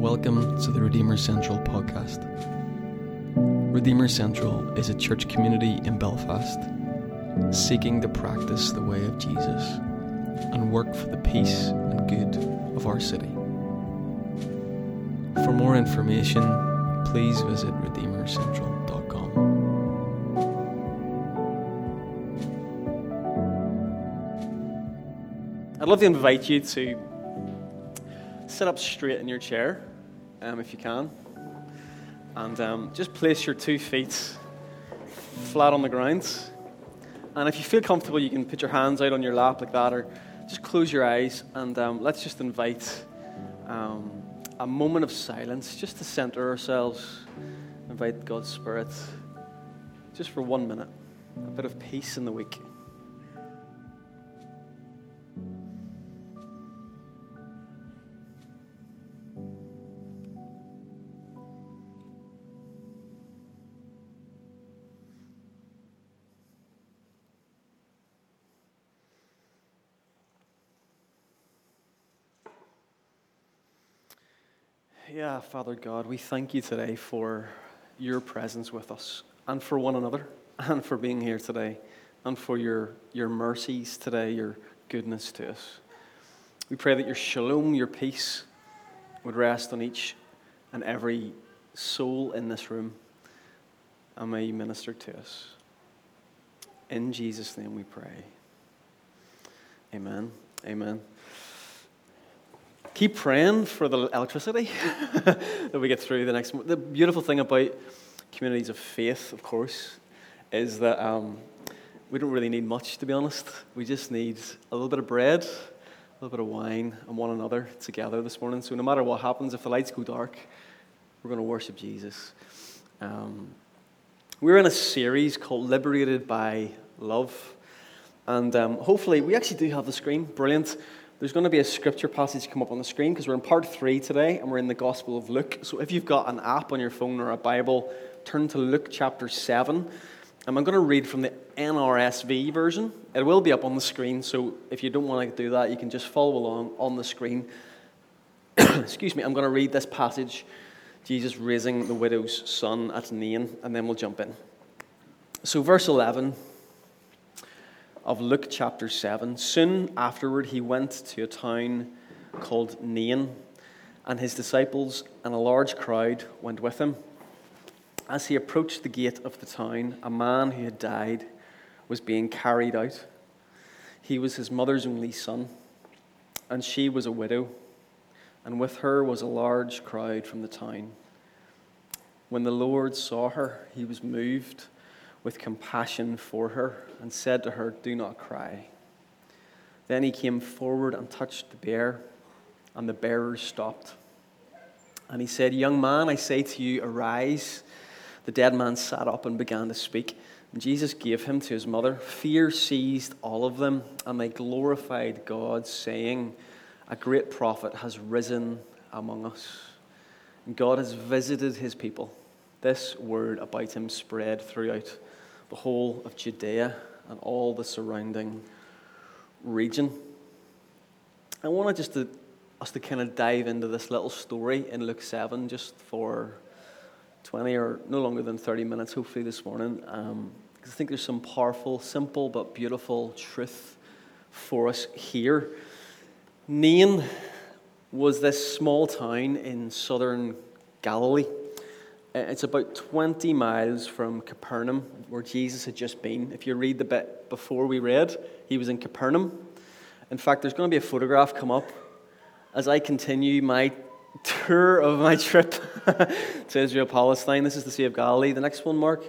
Welcome to the Redeemer Central podcast. Redeemer Central is a church community in Belfast seeking to practice the way of Jesus and work for the peace and good of our city. For more information, please visit redeemercentral.com. I'd love to invite you to sit up straight in your chair, um, if you can, and um, just place your two feet flat on the ground. And if you feel comfortable, you can put your hands out on your lap like that, or just close your eyes, and um, let's just invite um, a moment of silence just to center ourselves, invite God's Spirit, just for one minute, a bit of peace in the week. Yeah, Father God, we thank you today for your presence with us and for one another and for being here today and for your, your mercies today, your goodness to us. We pray that your shalom, your peace, would rest on each and every soul in this room and may you minister to us. In Jesus' name we pray. Amen. Amen keep praying for the electricity that we get through the next. The beautiful thing about communities of faith, of course, is that um, we don't really need much, to be honest. We just need a little bit of bread, a little bit of wine, and one another together this morning. So no matter what happens, if the lights go dark, we're going to worship Jesus. Um, we're in a series called Liberated by Love. And um, hopefully, we actually do have the screen. Brilliant. There's going to be a scripture passage come up on the screen because we're in part three today and we're in the Gospel of Luke. So if you've got an app on your phone or a Bible, turn to Luke chapter 7. And I'm going to read from the NRSV version. It will be up on the screen, so if you don't want to do that, you can just follow along on the screen. Excuse me, I'm going to read this passage Jesus raising the widow's son at Nain, and then we'll jump in. So, verse 11 of Luke chapter 7. Soon afterward, he went to a town called Nain, and his disciples and a large crowd went with him. As he approached the gate of the town, a man who had died was being carried out. He was his mother's only son, and she was a widow, and with her was a large crowd from the town. When the Lord saw her, he was moved with compassion for her and said to her, Do not cry. Then he came forward and touched the bier, and the bearers stopped. And he said, Young man, I say to you, arise. The dead man sat up and began to speak. And Jesus gave him to his mother. Fear seized all of them, and they glorified God, saying, A great prophet has risen among us. And God has visited his people. This word about him spread throughout the whole of Judea and all the surrounding region. I wanted just to, us to kind of dive into this little story in Luke 7 just for 20 or no longer than 30 minutes, hopefully, this morning. Um, I think there's some powerful, simple, but beautiful truth for us here. Nain was this small town in southern Galilee. Uh, it's about 20 miles from Capernaum, where Jesus had just been. If you read the bit before we read, he was in Capernaum. In fact, there's going to be a photograph come up as I continue my tour of my trip to Israel Palestine. This is the Sea of Galilee. The next one, Mark.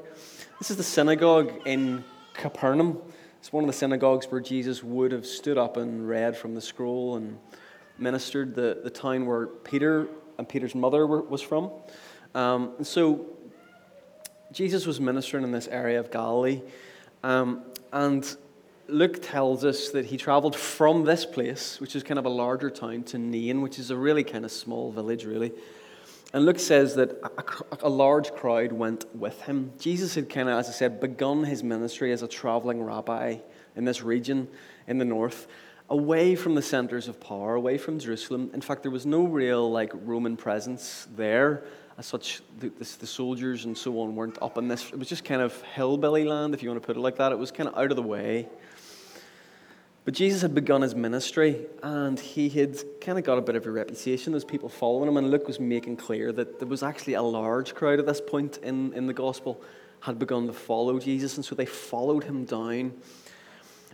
This is the synagogue in Capernaum. It's one of the synagogues where Jesus would have stood up and read from the scroll and ministered, the, the town where Peter and Peter's mother were, was from. Um, so Jesus was ministering in this area of Galilee, um, and Luke tells us that he traveled from this place, which is kind of a larger town, to Nain, which is a really kind of small village, really. And Luke says that a, a large crowd went with him. Jesus had kind of, as I said, begun his ministry as a traveling rabbi in this region in the north. away from the centers of power, away from Jerusalem. In fact, there was no real like Roman presence there. As such, the, the, the, soldiers and so on weren't up in this. It was just kind of hillbilly land, if you want to put it like that. It was kind of out of the way. But Jesus had begun his ministry and he had kind of got a bit of a reputation. There's people following him, and Luke was making clear that there was actually a large crowd at this point in, in the gospel had begun to follow Jesus, and so they followed him down.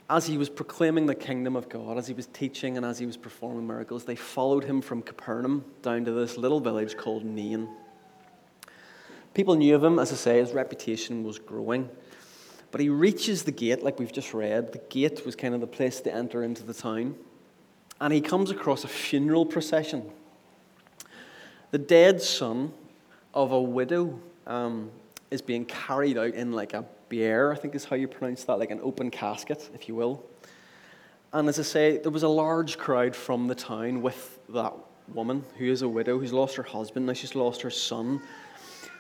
As he was proclaiming the kingdom of God, as he was teaching, and as he was performing miracles, they followed him from Capernaum down to this little village called Nain. People knew of him, as I say, his reputation was growing. But he reaches the gate, like we've just read. The gate was kind of the place to enter into the town. And he comes across a funeral procession. The dead son of a widow um, is being carried out in like a bier, I think is how you pronounce that, like an open casket, if you will. And as I say, there was a large crowd from the town with that woman who is a widow, who's lost her husband, now she's lost her son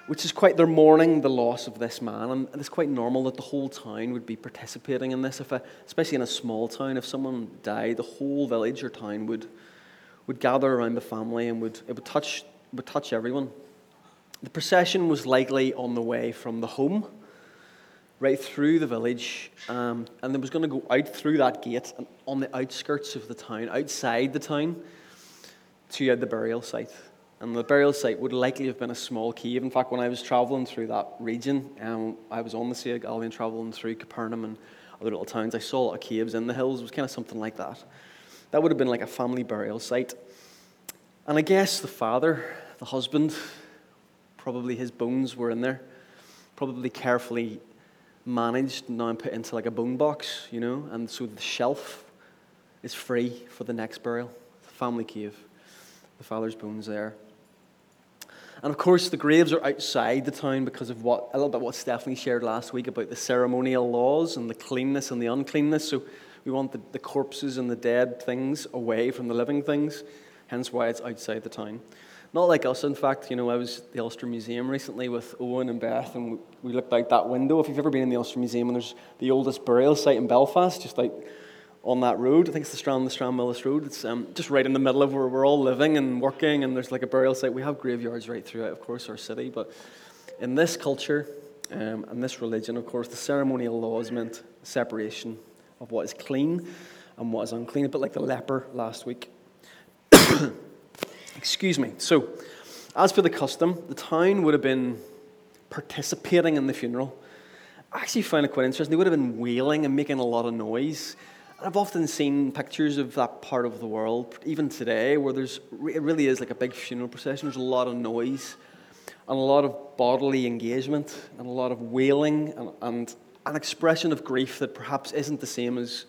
which is quite, they're mourning the loss of this man. And it's quite normal that the whole town would be participating in this. If a, especially in a small town, if someone died, the whole village or town would, would gather around the family and would, it would touch, would touch everyone. The procession was likely on the way from the home right through the village, um, and it was going to go out through that gate and on the outskirts of the town, outside the town, to the burial site. And the burial site would likely have been a small cave. In fact, when I was traveling through that region, um, I was on the Sea of Galilee traveling through Capernaum and other little towns. I saw a lot of caves in the hills. It was kind of something like that. That would have been like a family burial site. And I guess the father, the husband, probably his bones were in there, probably carefully managed now and put into like a bone box, you know, and so the shelf is free for the next burial, the family cave, the father's bones there. And of course, the graves are outside the town because of what a little bit what Stephanie shared last week about the ceremonial laws and the cleanness and the uncleanness. So we want the, the corpses and the dead things away from the living things, hence why it's outside the town. Not like us, in fact. You know, I was at the Ulster Museum recently with Owen and Beth, and we looked out that window. If you've ever been in the Ulster Museum, and there's the oldest burial site in Belfast, just like on that road. I think it's the Strand, the Stranmillis Road. It's um, just right in the middle of where we're all living and working, and there's like a burial site. We have graveyards right throughout, of course, our city, but in this culture um, and this religion, of course, the ceremonial laws meant separation of what is clean and what is unclean, a bit like the leper last week. Excuse me. So, as for the custom, the town would have been participating in the funeral. I actually found it quite interesting. They would have been wailing and making a lot of noise. I've often seen pictures of that part of the world, even today, where there's it really is like a big funeral procession. There's a lot of noise, and a lot of bodily engagement, and a lot of wailing, and, and an expression of grief that perhaps isn't the same as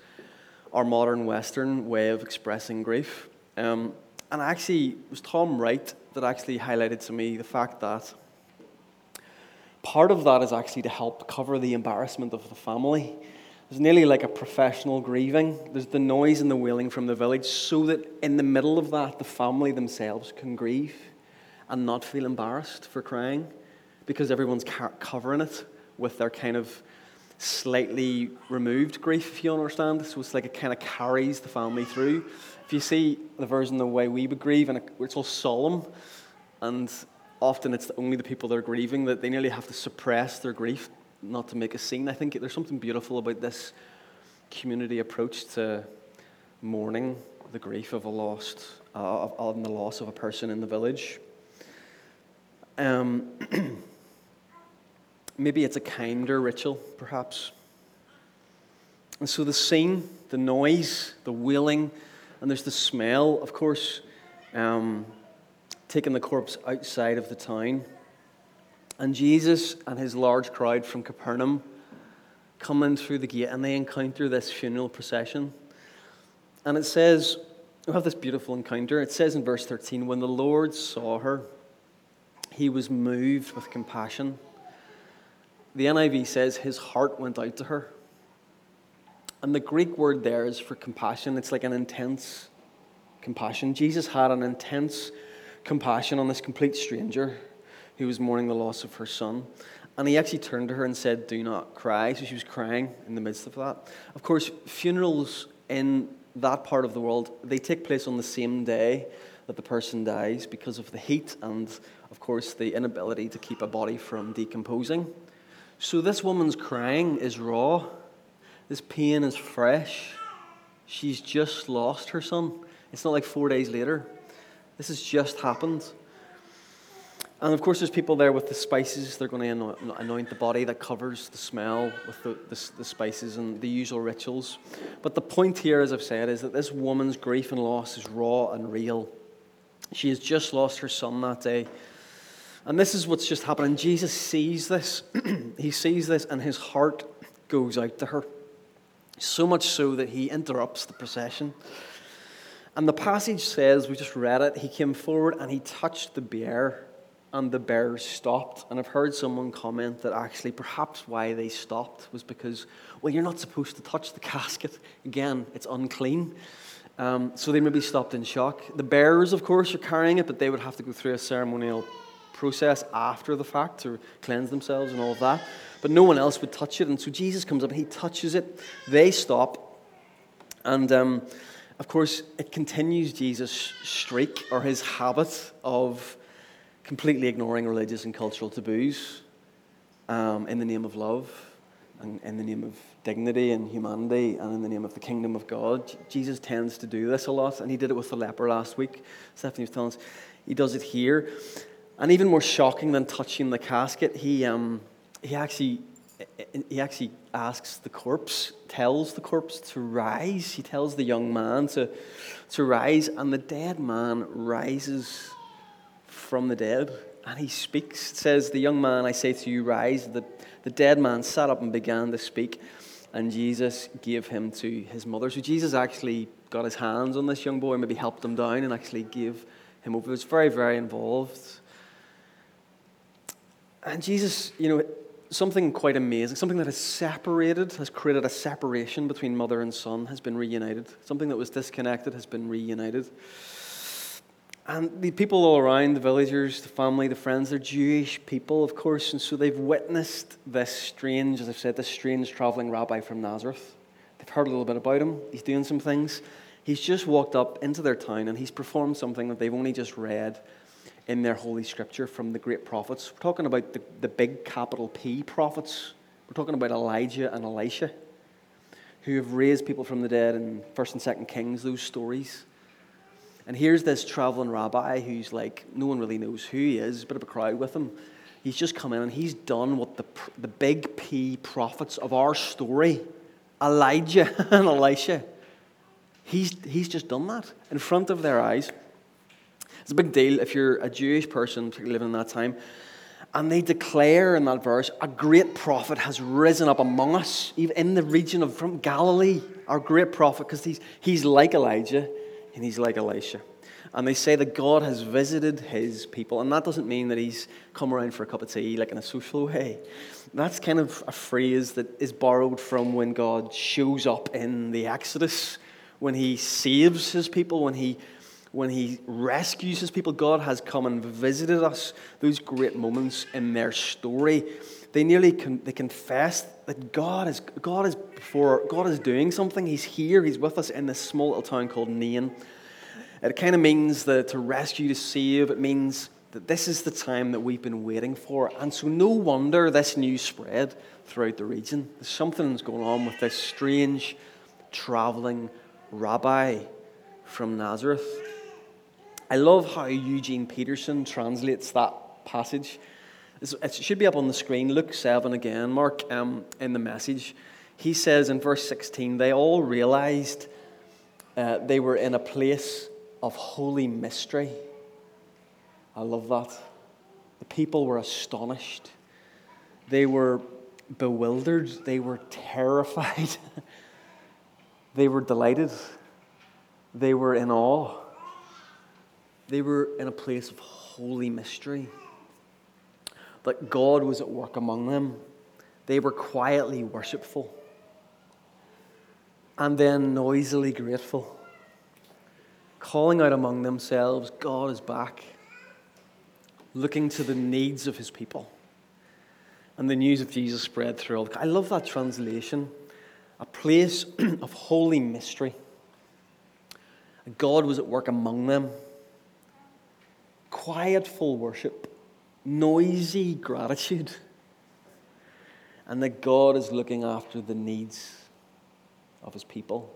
our modern Western way of expressing grief. Um, and actually, it was Tom Wright that actually highlighted to me the fact that part of that is actually to help cover the embarrassment of the family there's nearly like a professional grieving. There's the noise and the wailing from the village, so that in the middle of that, the family themselves can grieve and not feel embarrassed for crying because everyone's covering it with their kind of slightly removed grief, if you understand. So it's like it kind of carries the family through. If you see the version the way we would grieve, and it's all solemn, and often it's only the people that are grieving that they nearly have to suppress their grief not to make a scene. I think there's something beautiful about this community approach to mourning the grief of a lost, uh, of, the loss of a person in the village. Um, maybe it's a kinder ritual, perhaps. And so the scene, the noise, the wailing, and there's the smell, of course, um, taking the corpse outside of the town. And Jesus and his large crowd from Capernaum come in through the gate and they encounter this funeral procession. And it says, we have this beautiful encounter. It says in verse 13, when the Lord saw her, he was moved with compassion. The NIV says his heart went out to her. And the Greek word there is for compassion. It's like an intense compassion. Jesus had an intense compassion on this complete stranger who was mourning the loss of her son. And he actually turned to her and said, Do not cry. So she was crying in the midst of that. Of course, funerals in that part of the world, they take place on the same day that the person dies because of the heat and, of course, the inability to keep a body from decomposing. So this woman's crying is raw. This pain is fresh. She's just lost her son. It's not like four days later. This has just happened. And of course, there's people there with the spices. They're going to anoint the body that covers the smell with the, the, the, spices and the usual rituals. But the point here, as I've said, is that this woman's grief and loss is raw and real. She has just lost her son that day. And this is what's just happened. And Jesus sees this. he sees this, and his heart goes out to her. So much so that he interrupts the procession. And the passage says, we just read it, he came forward and he touched the bier and the bearers stopped. And I've heard someone comment that actually perhaps why they stopped was because, well, you're not supposed to touch the casket. Again, it's unclean. Um, so they maybe stopped in shock. The bearers, of course, are carrying it, but they would have to go through a ceremonial process after the fact to cleanse themselves and all of that. But no one else would touch it. And so Jesus comes up and he touches it. They stop. And um, of course, it continues Jesus' streak or his habit of completely ignoring religious and cultural taboos um, in the name of love and in the name of dignity and humanity and in the name of the kingdom of God. Jesus tends to do this a lot, and he did it with the leper last week. Stephanie was telling us he does it here. And even more shocking than touching the casket, he, um, he, actually, he actually asks the corpse, tells the corpse to rise. He tells the young man to, to rise, and the dead man rises from the dead. And he speaks. Says, The young man, I say to you, rise. The, the dead man sat up and began to speak, and Jesus gave him to his mother. So Jesus actually got his hands on this young boy, maybe helped him down, and actually gave him over. He was very, very involved. And Jesus, you know, something quite amazing, something that has separated, has created a separation between mother and son, has been reunited. Something that was disconnected has been reunited. And the people all around, the villagers, the family, the friends, they're Jewish people, of course, and so they've witnessed this strange, as I've said, this strange traveling rabbi from Nazareth. They've heard a little bit about him. He's doing some things. He's just walked up into their town and he's performed something that they've only just read in their holy scripture from the great prophets. We're talking about the, the big capital P prophets. We're talking about Elijah and Elisha, who have raised people from the dead in 1st and 2nd Kings, those stories. And here's this traveling rabbi who's like, no one really knows who he is, a bit of a crowd with him. He's just come in and he's done what the, the big P prophets of our story, Elijah and Elisha, he's, he's just done that in front of their eyes. It's a big deal if you're a Jewish person, living in that time. And they declare in that verse, a great prophet has risen up among us, even in the region of from Galilee, our great prophet, because he's, he's like Elijah and he's like Elisha. And they say that God has visited his people. And that doesn't mean that he's come around for a cup of tea, like in a social way. That's kind of a phrase that is borrowed from when God shows up in the Exodus, when he saves his people, when he, when he rescues his people. God has come and visited us, those great moments in their story. They nearly con- they confess that God is, God, is before, God is doing something. He's here, He's with us in this small little town called Nain. It kind of means that to rescue, to save, it means that this is the time that we've been waiting for. And so, no wonder this news spread throughout the region. Something's going on with this strange traveling rabbi from Nazareth. I love how Eugene Peterson translates that passage. It should be up on the screen. Luke 7 again, Mark, um, in the message. He says in verse 16, they all realized uh, they were in a place of holy mystery. I love that. The people were astonished. They were bewildered. They were terrified. they were delighted. They were in awe. They were in a place of holy mystery that God was at work among them. They were quietly worshipful and then noisily grateful, calling out among themselves, God is back, looking to the needs of his people. And the news of Jesus spread through all. I love that translation. A place of holy mystery. God was at work among them. Quiet, full worship, noisy gratitude, and that God is looking after the needs of his people.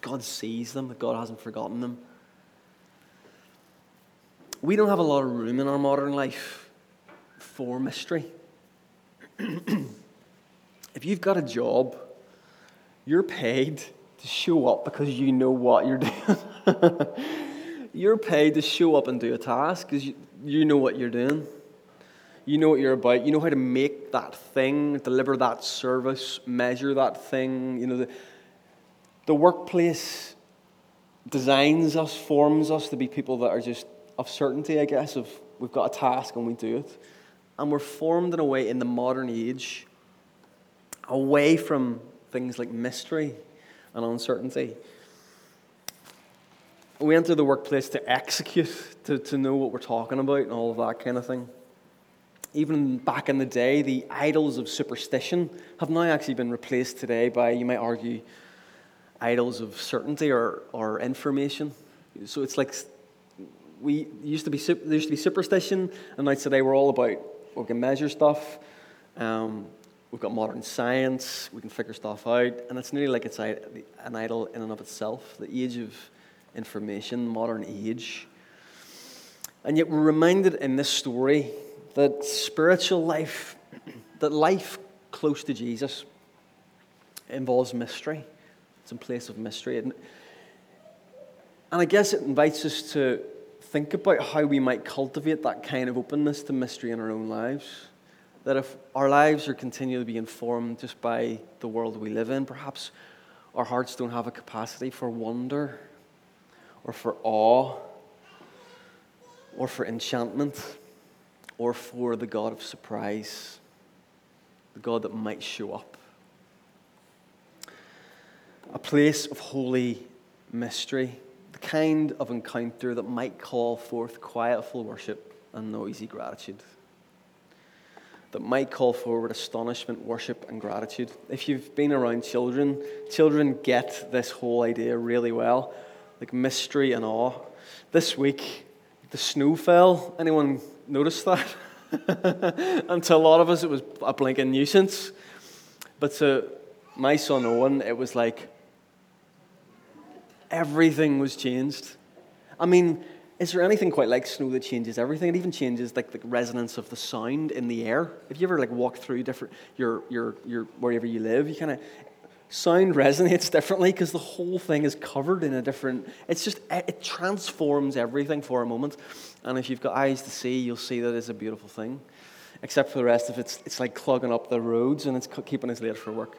God sees them, that God hasn't forgotten them. We don't have a lot of room in our modern life for mystery. if you've got a job, you're paid to show up because you know what you're doing. you're paid to show up and do a task because you, you know what you're doing. You know what you're about. You know how to make that thing, deliver that service, measure that thing. You know, the, the workplace designs us, forms us to be people that are just of certainty, I guess, of we've got a task and we do it. And we're formed in a way in the modern age away from things like mystery and uncertainty. We enter the workplace to execute, to, to know what we're talking about, and all of that kind of thing. Even back in the day, the idols of superstition have now actually been replaced today by, you might argue, idols of certainty or, or information. So it's like we used to be there used to be superstition, and now today we're all about we can measure stuff. Um, we've got modern science. We can figure stuff out, and it's nearly like it's an idol in and of itself. The age of information, modern age, and yet we're reminded in this story that spiritual life, that life close to Jesus, involves mystery. It's in place of mystery. And, and I guess it invites us to think about how we might cultivate that kind of openness to mystery in our own lives. That if our lives are continually being informed just by the world we live in, perhaps our hearts don't have a capacity for wonder or for awe or for enchantment or for the God of surprise, the God that might show up. A place of holy mystery the kind of encounter that might call forth quietful worship and noisy gratitude. That might call forward astonishment, worship, and gratitude. If you've been around children, children get this whole idea really well, like mystery and awe. This week, the snow fell. Anyone notice that? and to a lot of us, it was a blinking nuisance. But to my son Owen, it was like, everything was changed. I mean, is there anything quite like snow that changes everything? It even changes like the resonance of the sound in the air. If you ever like walk through different your your your wherever you live, you kind of sound resonates differently because the whole thing is covered in a different. It's just eh, it transforms everything for a moment, and if you've got eyes to see, you'll see that it's a beautiful thing. Except for the rest of it, it's, it's like clogging up the roads and it's keeping us late for work.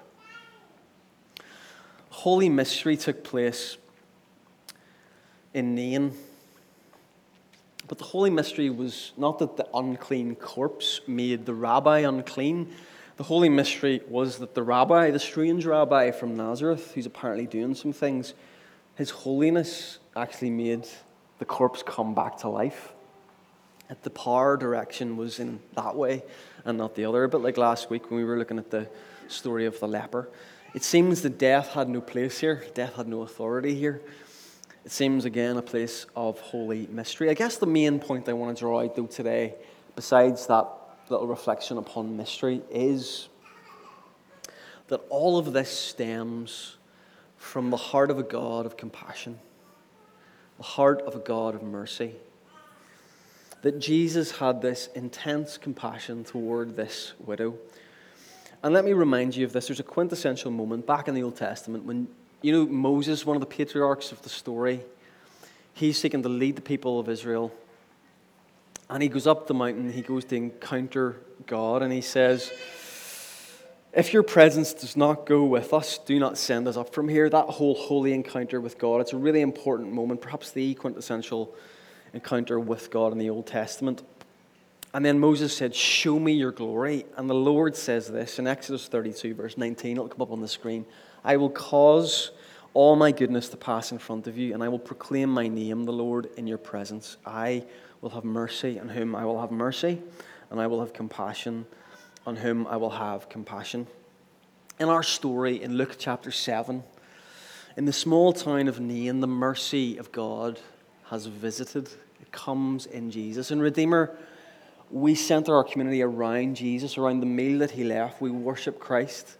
Holy mystery took place in Nain. But the holy mystery was not that the unclean corpse made the rabbi unclean. The holy mystery was that the rabbi, the strange rabbi from Nazareth, who's apparently doing some things, his holiness actually made the corpse come back to life. That the power direction was in that way and not the other. But like last week when we were looking at the story of the leper, it seems that death had no place here, death had no authority here. It seems again a place of holy mystery. I guess the main point I want to draw out, though, today, besides that little reflection upon mystery, is that all of this stems from the heart of a God of compassion, the heart of a God of mercy. That Jesus had this intense compassion toward this widow. And let me remind you of this. There's a quintessential moment back in the Old Testament when you know, Moses, one of the patriarchs of the story, he's seeking to lead the people of Israel. And he goes up the mountain, he goes to encounter God, and he says, If your presence does not go with us, do not send us up from here. That whole holy encounter with God, it's a really important moment, perhaps the quintessential encounter with God in the Old Testament. And then Moses said, Show me your glory. And the Lord says this in Exodus 32, verse 19. It'll come up on the screen. I will cause all my goodness to pass in front of you, and I will proclaim my name, the Lord, in your presence. I will have mercy on whom I will have mercy, and I will have compassion on whom I will have compassion. In our story in Luke chapter 7, In the small town of Nain, the mercy of God has visited. It comes in Jesus. And Redeemer, we center our community around Jesus, around the meal that he left. We worship Christ.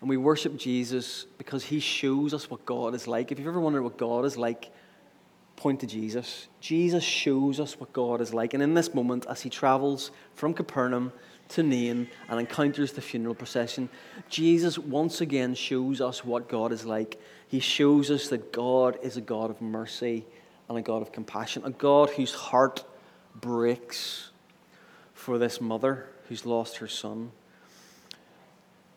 And we worship Jesus because he shows us what God is like. If you've ever wondered what God is like, point to Jesus. Jesus shows us what God is like. And in this moment, as he travels from Capernaum to Nain and encounters the funeral procession, Jesus once again shows us what God is like. He shows us that God is a God of mercy and a God of compassion, a God whose heart breaks for this mother who's lost her son,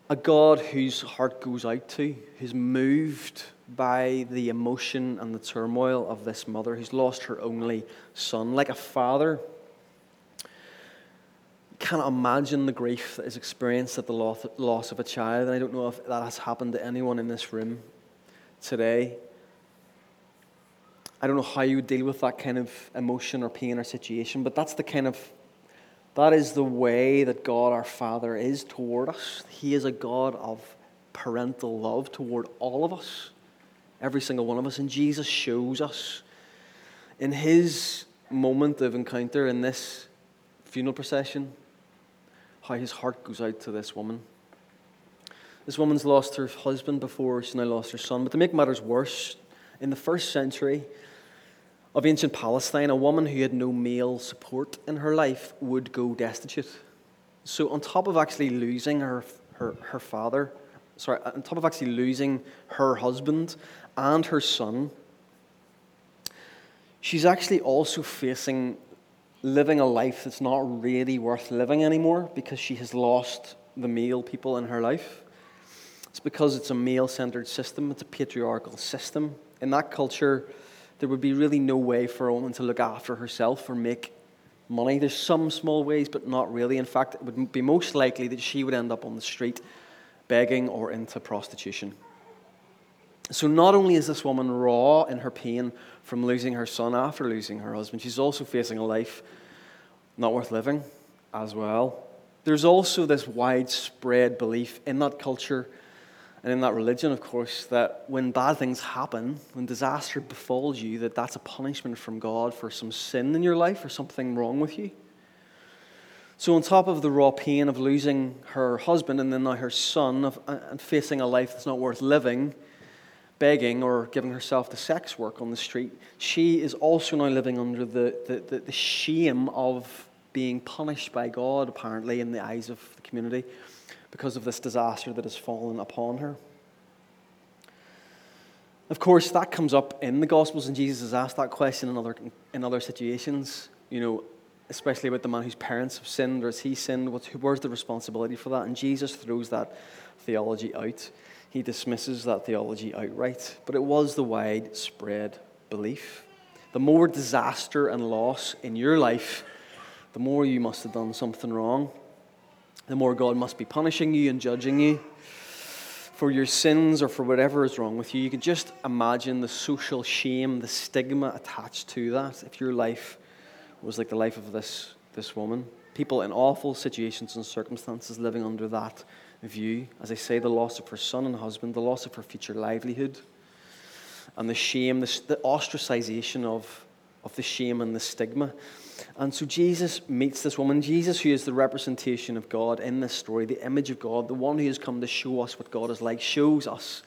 a God whose heart goes out to, who's moved by the emotion and the turmoil of this mother who's lost her only son. Like a father can't imagine the grief that is experienced at the loss of a child. And I don't know if that has happened to anyone in this room today. I don't know how you deal with that kind of emotion or pain or situation, but that's the kind of that is the way that God our Father is toward us. He is a God of parental love toward all of us, every single one of us. And Jesus shows us in his moment of encounter in this funeral procession how his heart goes out to this woman. This woman's lost her husband before, she's now lost her son. But to make matters worse, in the first century, of ancient Palestine, a woman who had no male support in her life would go destitute. So, on top of actually losing her, her, her father, sorry, on top of actually losing her husband and her son, she's actually also facing living a life that's not really worth living anymore because she has lost the male people in her life. It's because it's a male centered system, it's a patriarchal system. In that culture, there would be really no way for a woman to look after herself or make money. There's some small ways, but not really. In fact, it would be most likely that she would end up on the street begging or into prostitution. So, not only is this woman raw in her pain from losing her son after losing her husband, she's also facing a life not worth living as well. There's also this widespread belief in that culture and in that religion, of course, that when bad things happen, when disaster befalls you, that that's a punishment from God for some sin in your life or something wrong with you. So, on top of the raw pain of losing her husband and then now her son, of, uh, and facing a life that's not worth living, begging or giving herself to sex work on the street, she is also now living under the, the, the, the shame of being punished by God, apparently, in the eyes of the community because of this disaster that has fallen upon her. Of course, that comes up in the Gospels, and Jesus has asked that question in other, in other situations, you know, especially about the man whose parents have sinned, or has he sinned? Where's the responsibility for that? And Jesus throws that theology out. He dismisses that theology outright. But it was the widespread belief. The more disaster and loss in your life, the more you must have done something wrong the more God must be punishing you and judging you for your sins or for whatever is wrong with you. You can just imagine the social shame, the stigma attached to that if your life was like the life of this, this woman. People in awful situations and circumstances living under that view. As I say, the loss of her son and husband, the loss of her future livelihood, and the shame, the, the ostracization of, of the shame and the stigma and so Jesus meets this woman. Jesus, who is the representation of God in this story, the image of God, the one who has come to show us what God is like, shows us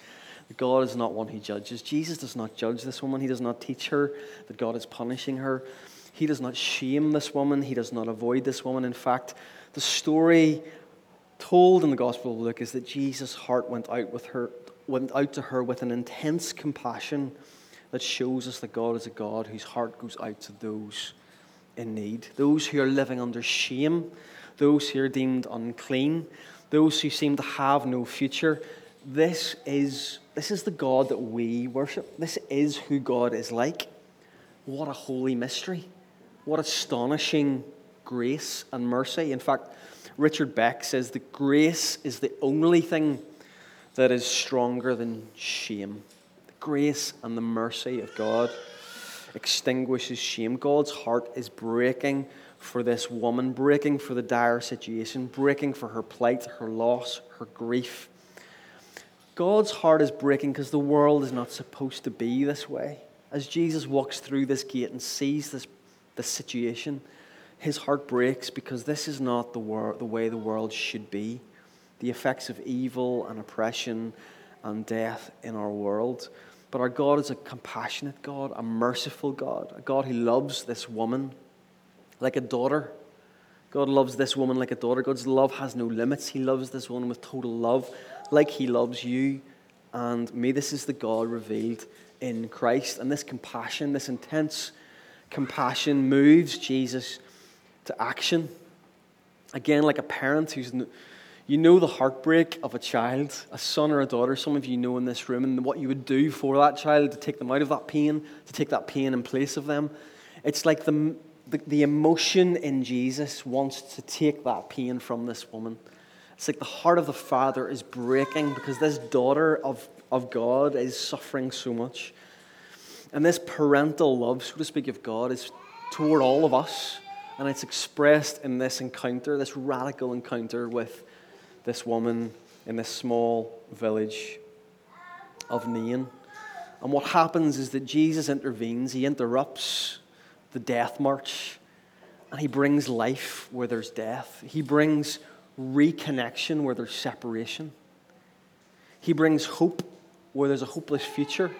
that God is not one who judges. Jesus does not judge this woman. He does not teach her that God is punishing her. He does not shame this woman. He does not avoid this woman. In fact, the story told in the Gospel of Luke is that Jesus' heart went out with her, went out to her with an intense compassion that shows us that God is a God whose heart goes out to those in need, those who are living under shame, those who are deemed unclean, those who seem to have no future. This is, this is the God that we worship. This is who God is like. What a holy mystery. What astonishing grace and mercy. In fact, Richard Beck says that grace is the only thing that is stronger than shame. The grace and the mercy of God extinguishes shame. God's heart is breaking for this woman, breaking for the dire situation, breaking for her plight, her loss, her grief. God's heart is breaking because the world is not supposed to be this way. As Jesus walks through this gate and sees this, this situation, his heart breaks because this is not the, wor- the way the world should be. The effects of evil and oppression and death in our world. But our God is a compassionate God, a merciful God, a God who loves this woman like a daughter. God loves this woman like a daughter. God's love has no limits. He loves this woman with total love like he loves you and me. This is the God revealed in Christ. And this compassion, this intense compassion, moves Jesus to action. Again, like a parent who's, you know, the heartbreak of a child, a son or a daughter, some of you know in this room, and what you would do for that child to take them out of that pain, to take that pain in place of them. It's like the, the, the emotion in Jesus wants to take that pain from this woman it's like the heart of the Father is breaking because this daughter of, of God is suffering so much. And this parental love, so to speak, of God is toward all of us. And it's expressed in this encounter, this radical encounter with this woman in this small village of Nain. And what happens is that Jesus intervenes, he interrupts the death march, and he brings life where there's death. He brings reconnection where there's separation. He brings hope where there's a hopeless future.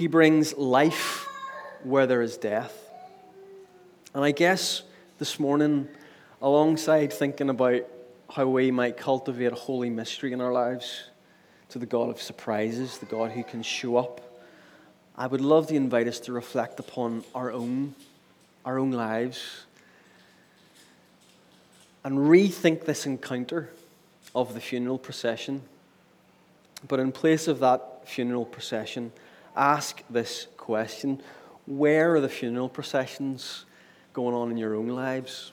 He brings life where there is death. And I guess this morning, alongside thinking about how we might cultivate a holy mystery in our lives to the God of surprises, the God who can show up, I would love to invite us to reflect upon our own, our own lives and rethink this encounter of the funeral procession. But in place of that funeral procession, ask this question Where are the funeral processions going on in your own lives?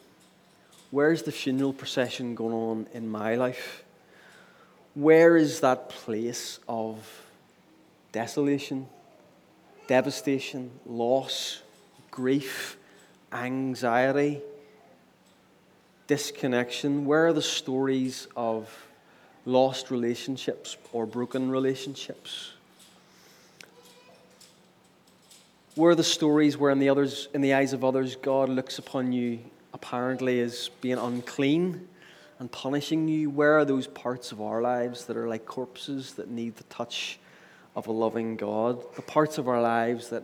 Where's the funeral procession going on in my life? Where is that place of desolation, devastation, loss, grief, anxiety? disconnection? Where are the stories of lost relationships or broken relationships? Where the stories where in the others in the eyes of others God looks upon you apparently as being unclean and punishing you? Where are those parts of our lives that are like corpses that need the touch of a loving God? The parts of our lives that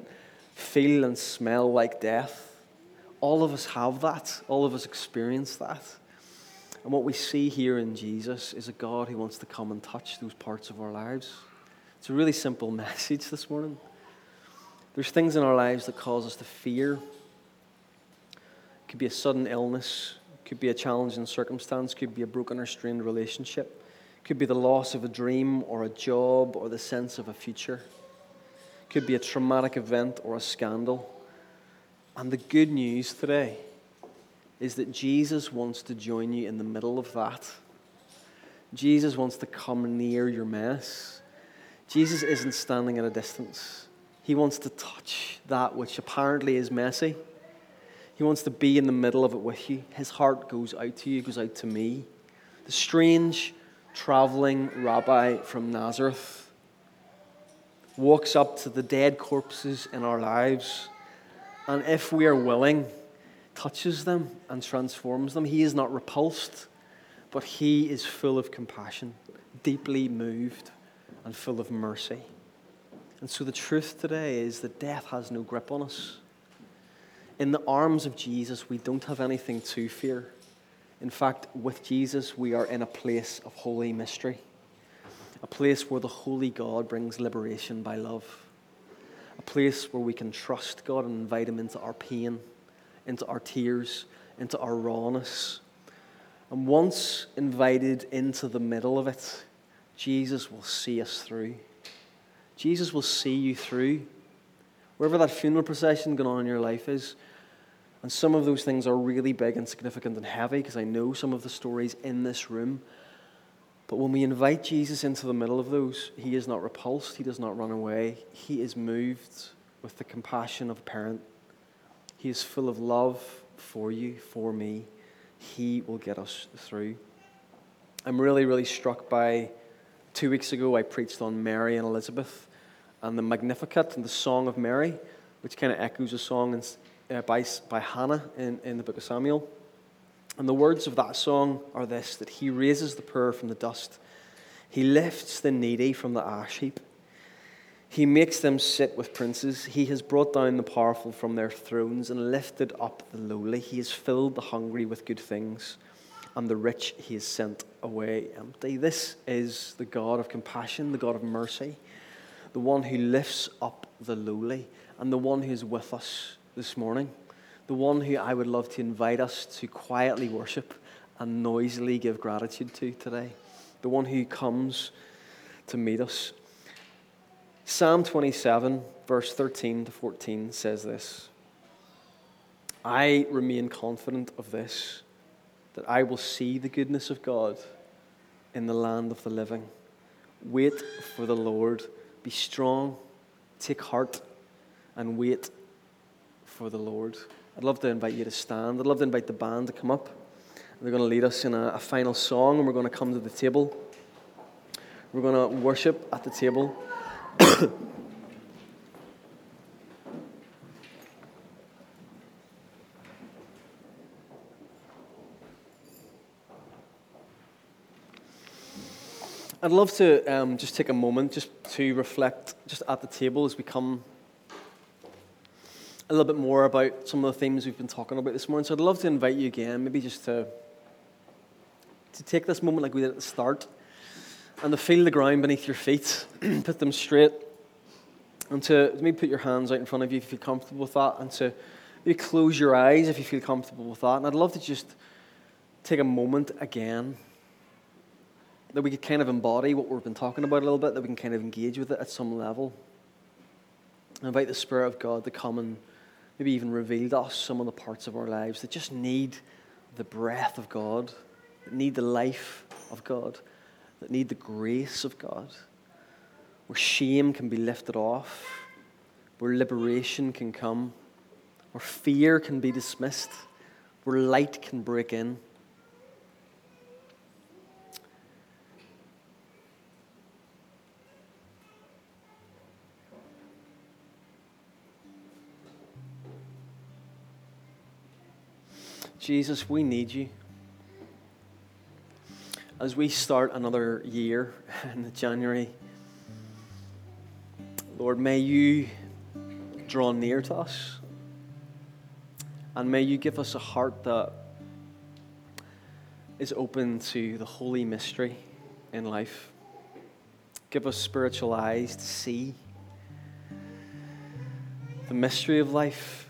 feel and smell like death? All of us have that. All of us experience that. And what we see here in Jesus is a God who wants to come and touch those parts of our lives. It's a really simple message this morning. There's things in our lives that cause us to fear. It could be a sudden illness, it could be a challenging circumstance, it could be a broken or strained relationship, it could be the loss of a dream or a job or the sense of a future. It could be a traumatic event or a scandal. And the good news today is that Jesus wants to join you in the middle of that. Jesus wants to come near your mess. Jesus isn't standing at a distance. He wants to touch that which apparently is messy. He wants to be in the middle of it with you. His heart goes out to you, goes out to me. The strange traveling rabbi from Nazareth walks up to the dead corpses in our lives and if we are willing, touches them and transforms them. He is not repulsed, but he is full of compassion, deeply moved, and full of mercy. And so the truth today is that death has no grip on us. In the arms of Jesus, we don't have anything to fear. In fact, with Jesus, we are in a place of holy mystery, a place where the holy God brings liberation by love a place where we can trust God and invite Him into our pain, into our tears, into our rawness. And once invited into the middle of it, Jesus will see us through. Jesus will see you through. Wherever that funeral procession going on in your life is, and some of those things are really big and significant and heavy because I know some of the stories in this room. But when we invite Jesus into the middle of those, he is not repulsed, he does not run away. He is moved with the compassion of a parent. He is full of love for you, for me. He will get us through. I'm really, really struck by Two weeks ago, I preached on Mary and Elizabeth and the Magnificat and the Song of Mary, which kind of echoes a song in, uh, by, by Hannah in, in the book of Samuel. And the words of that song are this that he raises the poor from the dust, he lifts the needy from the ash heap. He makes them sit with princes. He has brought down the powerful from their thrones and lifted up the lowly. He has filled the hungry with good things, and the rich he has sent away empty. This is the God of compassion, the God of mercy, the one who lifts up the lowly, and the one who is with us this morning, the one who I would love to invite us to quietly worship and noisily give gratitude to today, the one who comes to meet us. Psalm 27, verse 13 to 14 says this I remain confident of this, that I will see the goodness of God in the land of the living. Wait for the Lord. Be strong, take heart, and wait for the Lord. I'd love to invite you to stand. I'd love to invite the band to come up. They're going to lead us in a, a final song, and we're going to come to the table. We're going to worship at the table. I'd love to um, just take a moment just to reflect just at the table as we come a little bit more about some of the themes we've been talking about this morning. So I'd love to invite you again, maybe just to, to take this moment like we did at the start and to feel the ground beneath your feet, put them straight, and to maybe put your hands out in front of you if you feel comfortable with that, and to maybe close your eyes if you feel comfortable with that. And I'd love to just take a moment again that we could kind of embody what we've been talking about a little bit, that we can kind of engage with it at some level. And invite the Spirit of God to come and maybe even reveal to us some of the parts of our lives that just need the breath of God, that need the life of God that need the grace of God, where shame can be lifted off, where liberation can come, where fear can be dismissed, where light can break in. Jesus, we need you as we start another year in January, Lord, may you draw near to us. And may you give us a heart that is open to the holy mystery in life. Give us spiritual eyes to see the mystery of life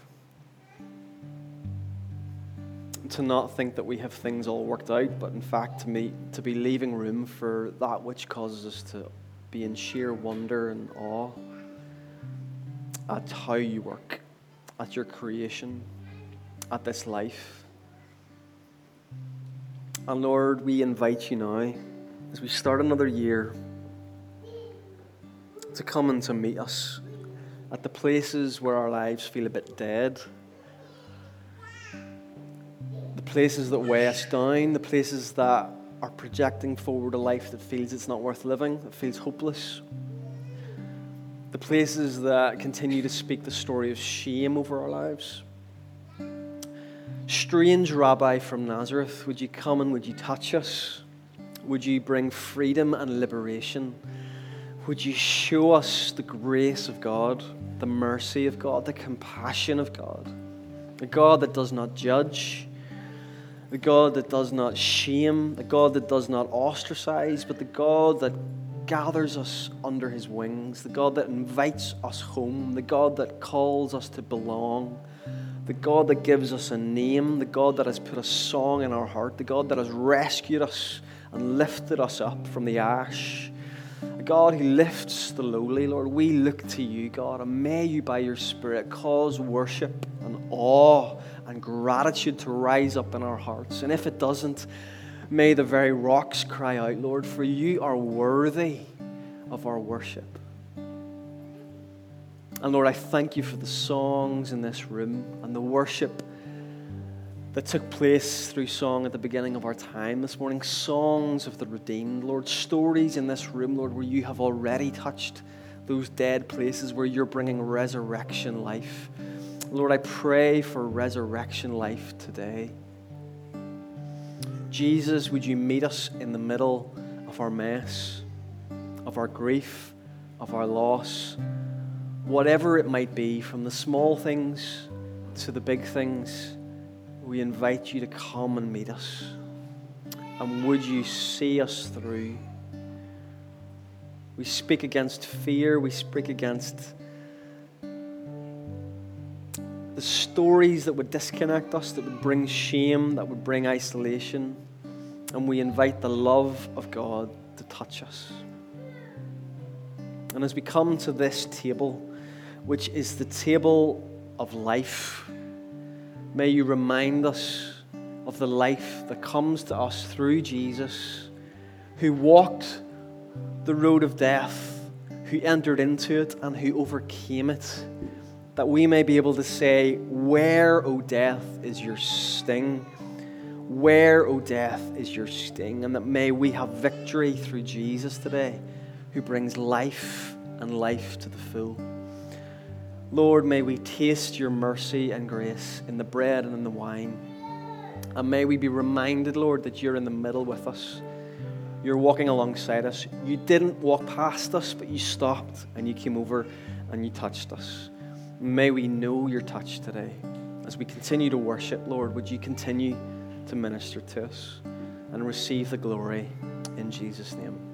to not think that we have things all worked out, but in fact to, me, to be leaving room for that which causes us to be in sheer wonder and awe at how you work, at your creation, at this life. And Lord, we invite you now, as we start another year, to come and to meet us at the places where our lives feel a bit dead places that weigh us down, the places that are projecting forward a life that feels it's not worth living, that feels hopeless, the places that continue to speak the story of shame over our lives. Strange Rabbi from Nazareth, would you come and would you touch us? Would you bring freedom and liberation? Would you show us the grace of God, the mercy of God, the compassion of God? A God that does not judge, the God that does not shame, the God that does not ostracize, but the God that gathers us under his wings, the God that invites us home, the God that calls us to belong, the God that gives us a name, the God that has put a song in our heart, the God that has rescued us and lifted us up from the ash. A God who lifts the lowly, Lord, we look to you, God, and may you by your Spirit cause worship and awe and gratitude to rise up in our hearts. And if it doesn't, may the very rocks cry out, Lord, for you are worthy of our worship. And Lord, I thank you for the songs in this room and the worship that took place through song at the beginning of our time this morning. Songs of the redeemed, Lord. Stories in this room, Lord, where you have already touched those dead places, where you're bringing resurrection life. Lord, I pray for resurrection life today. Jesus, would you meet us in the middle of our mess, of our grief, of our loss, whatever it might be, from the small things to the big things, we invite you to come and meet us. And would you see us through? We speak against fear, we speak against the stories that would disconnect us, that would bring shame, that would bring isolation. And we invite the love of God to touch us. And as we come to this table, which is the table of life, may you remind us of the life that comes to us through Jesus, who walked the road of death, who entered into it, and who overcame it that we may be able to say, Where, O death, is your sting? Where, O death, is your sting? And that may we have victory through Jesus today, who brings life and life to the full. Lord, may we taste your mercy and grace in the bread and in the wine. And may we be reminded, Lord, that you're in the middle with us. You're walking alongside us. You didn't walk past us, but you stopped and you came over and you touched us. May we know your touch today. As we continue to worship, Lord, would you continue to minister to us and receive the glory in Jesus' name?